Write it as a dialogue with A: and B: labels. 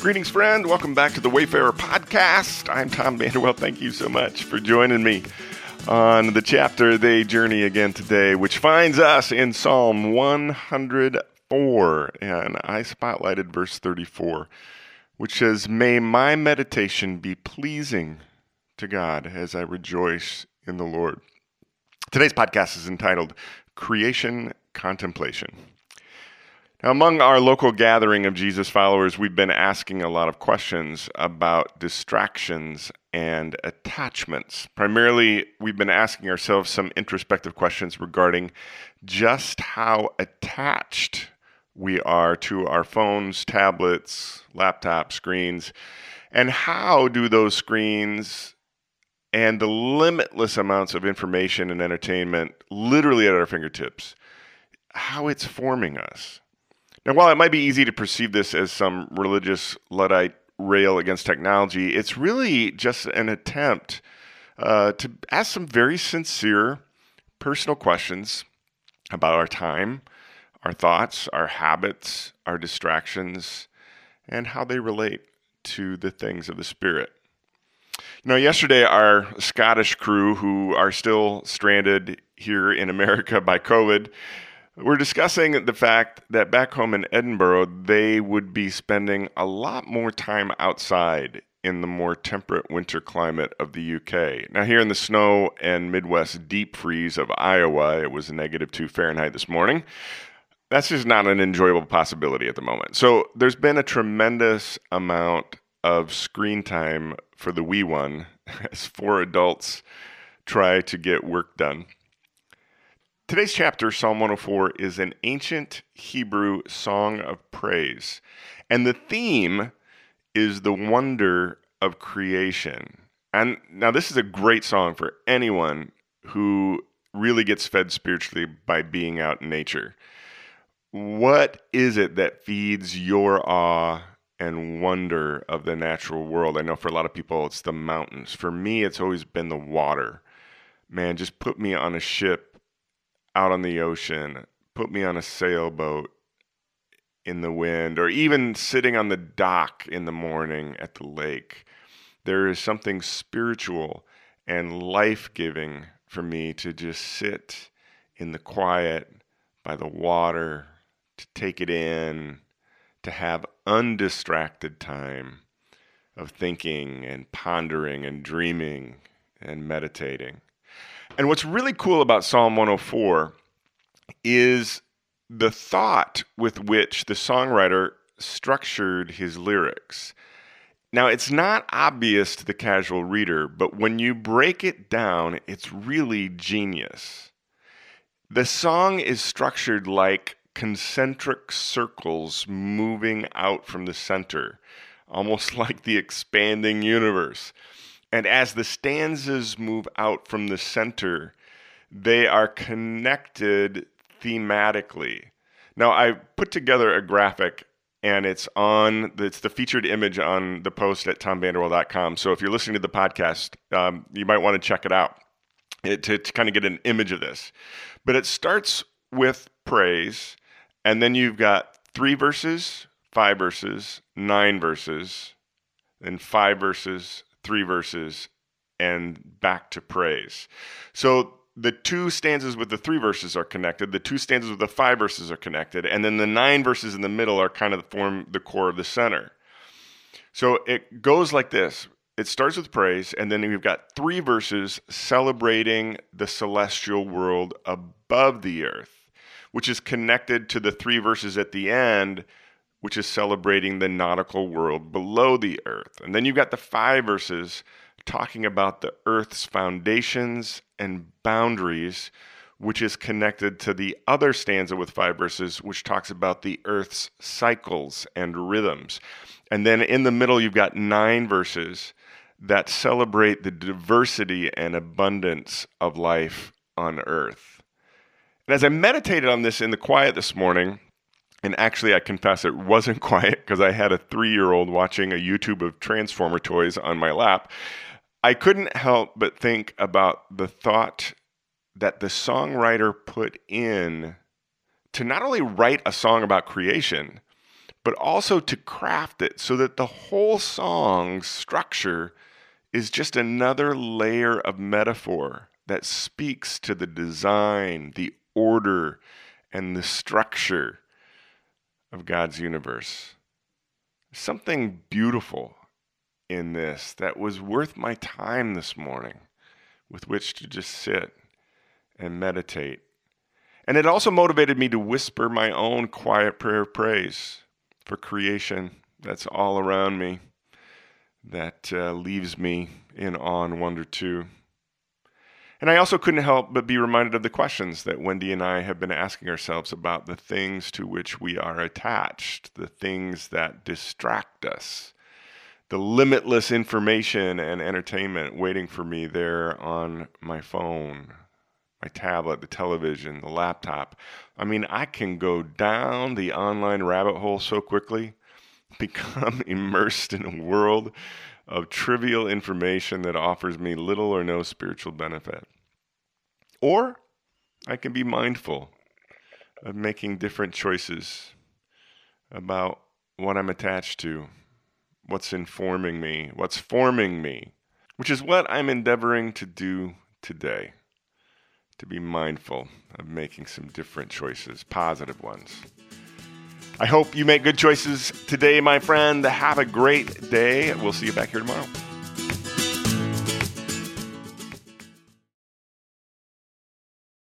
A: Greetings, friend. Welcome back to the Wayfarer Podcast. I'm Tom Vanderwell. Thank you so much for joining me on the chapter-a-day journey again today, which finds us in Psalm 104. And I spotlighted verse 34, which says, May my meditation be pleasing to God as I rejoice in the Lord. Today's podcast is entitled Creation Contemplation. Among our local gathering of Jesus followers, we've been asking a lot of questions about distractions and attachments. Primarily, we've been asking ourselves some introspective questions regarding just how attached we are to our phones, tablets, laptop screens, and how do those screens and the limitless amounts of information and entertainment literally at our fingertips, how it's forming us. Now, while it might be easy to perceive this as some religious Luddite rail against technology, it's really just an attempt uh, to ask some very sincere personal questions about our time, our thoughts, our habits, our distractions, and how they relate to the things of the Spirit. You know, yesterday, our Scottish crew, who are still stranded here in America by COVID, we're discussing the fact that back home in Edinburgh, they would be spending a lot more time outside in the more temperate winter climate of the UK. Now, here in the snow and Midwest deep freeze of Iowa, it was negative two Fahrenheit this morning. That's just not an enjoyable possibility at the moment. So, there's been a tremendous amount of screen time for the wee one as four adults try to get work done. Today's chapter, Psalm 104, is an ancient Hebrew song of praise. And the theme is the wonder of creation. And now, this is a great song for anyone who really gets fed spiritually by being out in nature. What is it that feeds your awe and wonder of the natural world? I know for a lot of people, it's the mountains. For me, it's always been the water. Man, just put me on a ship out on the ocean, put me on a sailboat in the wind, or even sitting on the dock in the morning at the lake. There is something spiritual and life giving for me to just sit in the quiet by the water, to take it in, to have undistracted time of thinking and pondering and dreaming and meditating. And what's really cool about Psalm 104 is the thought with which the songwriter structured his lyrics. Now, it's not obvious to the casual reader, but when you break it down, it's really genius. The song is structured like concentric circles moving out from the center, almost like the expanding universe. And as the stanzas move out from the center, they are connected thematically. Now, I put together a graphic and it's on it's the featured image on the post at tomvanderwell.com. So if you're listening to the podcast, um, you might want to check it out it, to, to kind of get an image of this. But it starts with praise, and then you've got three verses, five verses, nine verses, then five verses, three verses, and back to praise. So the two stanzas with the three verses are connected, the two stanzas with the five verses are connected, and then the nine verses in the middle are kind of form the core of the center. So it goes like this. It starts with praise, and then we've got three verses celebrating the celestial world above the earth, which is connected to the three verses at the end, which is celebrating the nautical world below the earth. And then you've got the five verses talking about the earth's foundations and boundaries, which is connected to the other stanza with five verses, which talks about the earth's cycles and rhythms. And then in the middle, you've got nine verses that celebrate the diversity and abundance of life on earth. And as I meditated on this in the quiet this morning, and actually, I confess it wasn't quiet because I had a three year old watching a YouTube of Transformer toys on my lap. I couldn't help but think about the thought that the songwriter put in to not only write a song about creation, but also to craft it so that the whole song's structure is just another layer of metaphor that speaks to the design, the order, and the structure of God's universe. Something beautiful in this that was worth my time this morning with which to just sit and meditate. And it also motivated me to whisper my own quiet prayer of praise for creation that's all around me that uh, leaves me in awe and wonder too. And I also couldn't help but be reminded of the questions that Wendy and I have been asking ourselves about the things to which we are attached, the things that distract us, the limitless information and entertainment waiting for me there on my phone, my tablet, the television, the laptop. I mean, I can go down the online rabbit hole so quickly, become immersed in a world of trivial information that offers me little or no spiritual benefit. Or I can be mindful of making different choices about what I'm attached to, what's informing me, what's forming me, which is what I'm endeavoring to do today to be mindful of making some different choices, positive ones. I hope you make good choices today, my friend. Have a great day. We'll see you back here tomorrow.